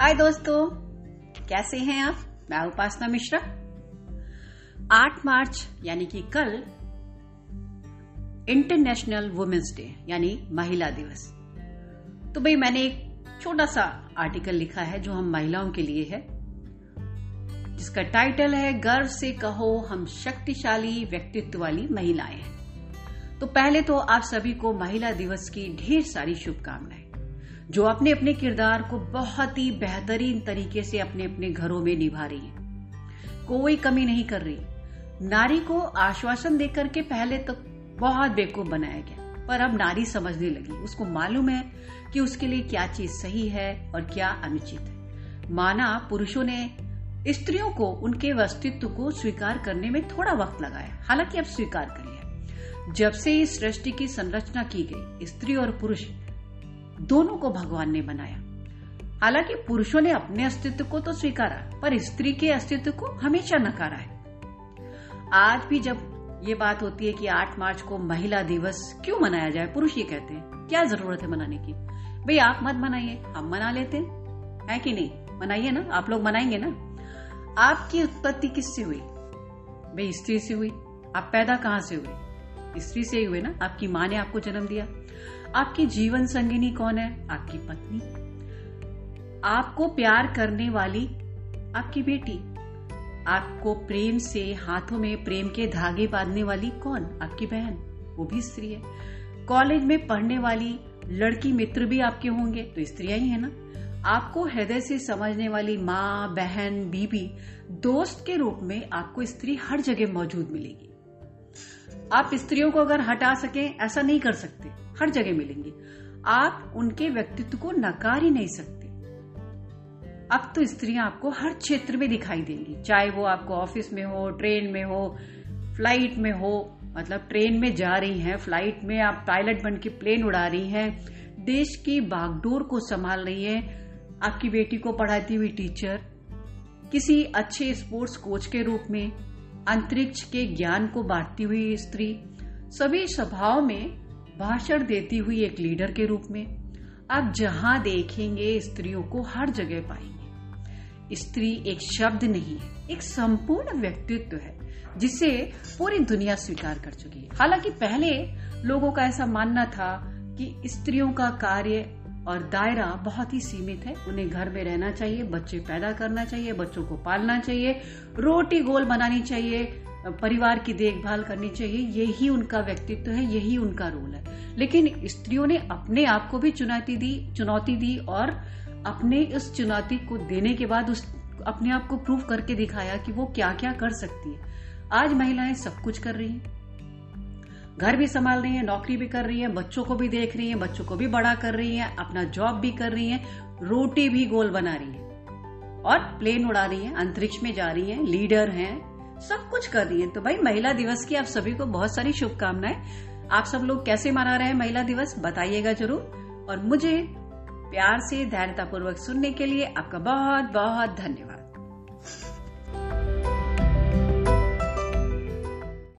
हाय दोस्तों, कैसे हैं आप? मैं उपासना मिश्रा। 8 मार्च, यानी कि कल इंटरनेशनल वुमेन्स डे यानी महिला दिवस। तो भाई, मैंने एक छोटा सा आर्टिकल लिखा है जो हम महिलाओं के लिए है। जिसका टाइटल है, गर्व से कहो, हम शक्तिशाली व्यक्तित्व वाली महिलाएँ हैं। तो पहले तो आप सभी को महिला दिवस की ढेर सारी शुभकामनाएँ। जो अपने अपने किरदार को बहुत ही बेहतरीन तरीके से अपने अपने घरों में निभा रही है। कोई कमी नहीं कर रही। नारी को आश्वासन देकर के पहले तो बहुत बेवकूफ़ बनाया गया, पर अब नारी समझने लगी। उसको मालूम है कि उसके लिए क्या चीज़ सही है और क्या अनुचित है। माना पुरुषों ने स्त्रियों को उनके अस्तित्व को स्वीकार करने में थोड़ा वक्त लगाया। हालाँकि अब स्वीकार कर लिया। जब से इस सृष्टि की संरचना की गई, स्त्री और पुरुष दोनों को भगवान ने बनाया। हालाँकि पुरुषों ने अपने अस्तित्व को तो स्वीकारा, पर स्त्री के अस्तित्व को हमेशा नकारा है। आज भी जब ये बात होती है कि 8 मार्च को महिला दिवस क्यों मनाया जाए, पुरुष ये कहते हैं, क्या ज़रूरत है मनाने की? भाई आप मत मनाइए, हम मना लेते हैं। है कि नहीं? मनाइए ना, आप लोग मनाएँगे ना? आपकी उत्पत्ति किससे हुई? भाई स्त्री से हुई? आप पैदा कहाँ से हुए? स्त्री से ही हुए ना, आपकी माँ ने आपको जन्म दिया। आपकी जीवन संगिनी कौन है? आपकी पत्नी। आपको प्यार करने वाली आपकी बेटी। आपको प्रेम से हाथों में प्रेम के धागे बांधने वाली कौन? आपकी बहन। वो भी स्त्री है। कॉलेज में पढ़ने वाली लड़की मित्र भी आपके होंगे। तो स्त्रियाँ ही है ना। आपको हृदय से समझने वाली माँ, बहन, बीबी दोस्त के रूप में आपको स्त्री हर जगह मौजूद मिलेगी। आप स्त्रियों को अगर हटा सके, ऐसा नहीं कर सकते। हर जगह मिलेंगे। आप उनके व्यक्तित्व को नकार ही नहीं सकते। अब तो स्त्रियाँ आपको हर क्षेत्र में दिखाई देंगी। चाहे वो आपको ऑफ़िस में हो, ट्रेन में हो, फ़्लाइट में हो मतलब ट्रेन में जा रही हैं, फ़्लाइट में आप पायलट बन के प्लेन उड़ा रही हैं, देश की बागडोर को संभाल रही है, आपकी बेटी को पढ़ाती हुई टीचर, किसी अच्छे स्पोर्ट्स कोच के रूप में अंतरिक्ष के ज्ञान को बांटती हुई स्त्री सभी सभाओं में भाषण देती हुई एक लीडर के रूप में। आप जहाँ देखेंगे, स्त्रियों को हर जगह पाएँगे। स्त्री एक शब्द नहीं है, एक संपूर्ण व्यक्तित्व है, जिसे पूरी दुनिया स्वीकार कर चुकी है। हालाँकि पहले लोगों का ऐसा मानना था कि स्त्रियों का कार्य और दायरा बहुत ही सीमित है। उन्हें घर में रहना चाहिए, बच्चे पैदा करना चाहिए, बच्चों को पालना चाहिए, रोटी गोल बनानी चाहिए, परिवार की देखभाल करनी चाहिए, यही उनका व्यक्तित्व है, यही उनका रोल है। लेकिन स्त्रियों ने अपने आप को भी चुनौती दी चुनौती दी और अपने उस चुनौती को देने के बाद उस, अपने आप को प्रूव करके दिखाया कि वो क्या क्या कर सकती है। आज महिलाएँ सब कुछ कर रही हैं। घर भी संभाल रही हैं, नौकरी भी कर रही हैं, बच्चों को भी देख रही हैं, बच्चों को भी बड़ा कर रही हैं, अपना जॉब भी कर रही हैं, रोटी भी गोल बना रही हैं। और प्लेन उड़ा रही हैं, अंतरिक्ष में जा रही हैं लीडर हैं, सब कुछ कर रही हैं। तो भाई, महिला दिवस की आप सभी को बहुत सारी शुभकामनाएँ। आप सब लोग कैसे मना रहे हैं महिला दिवस, बताइएगा ज़रूर। और मुझे प्यार से, धैर्यतापूर्वक सुनने के लिए आपका बहुत बहुत धन्यवाद।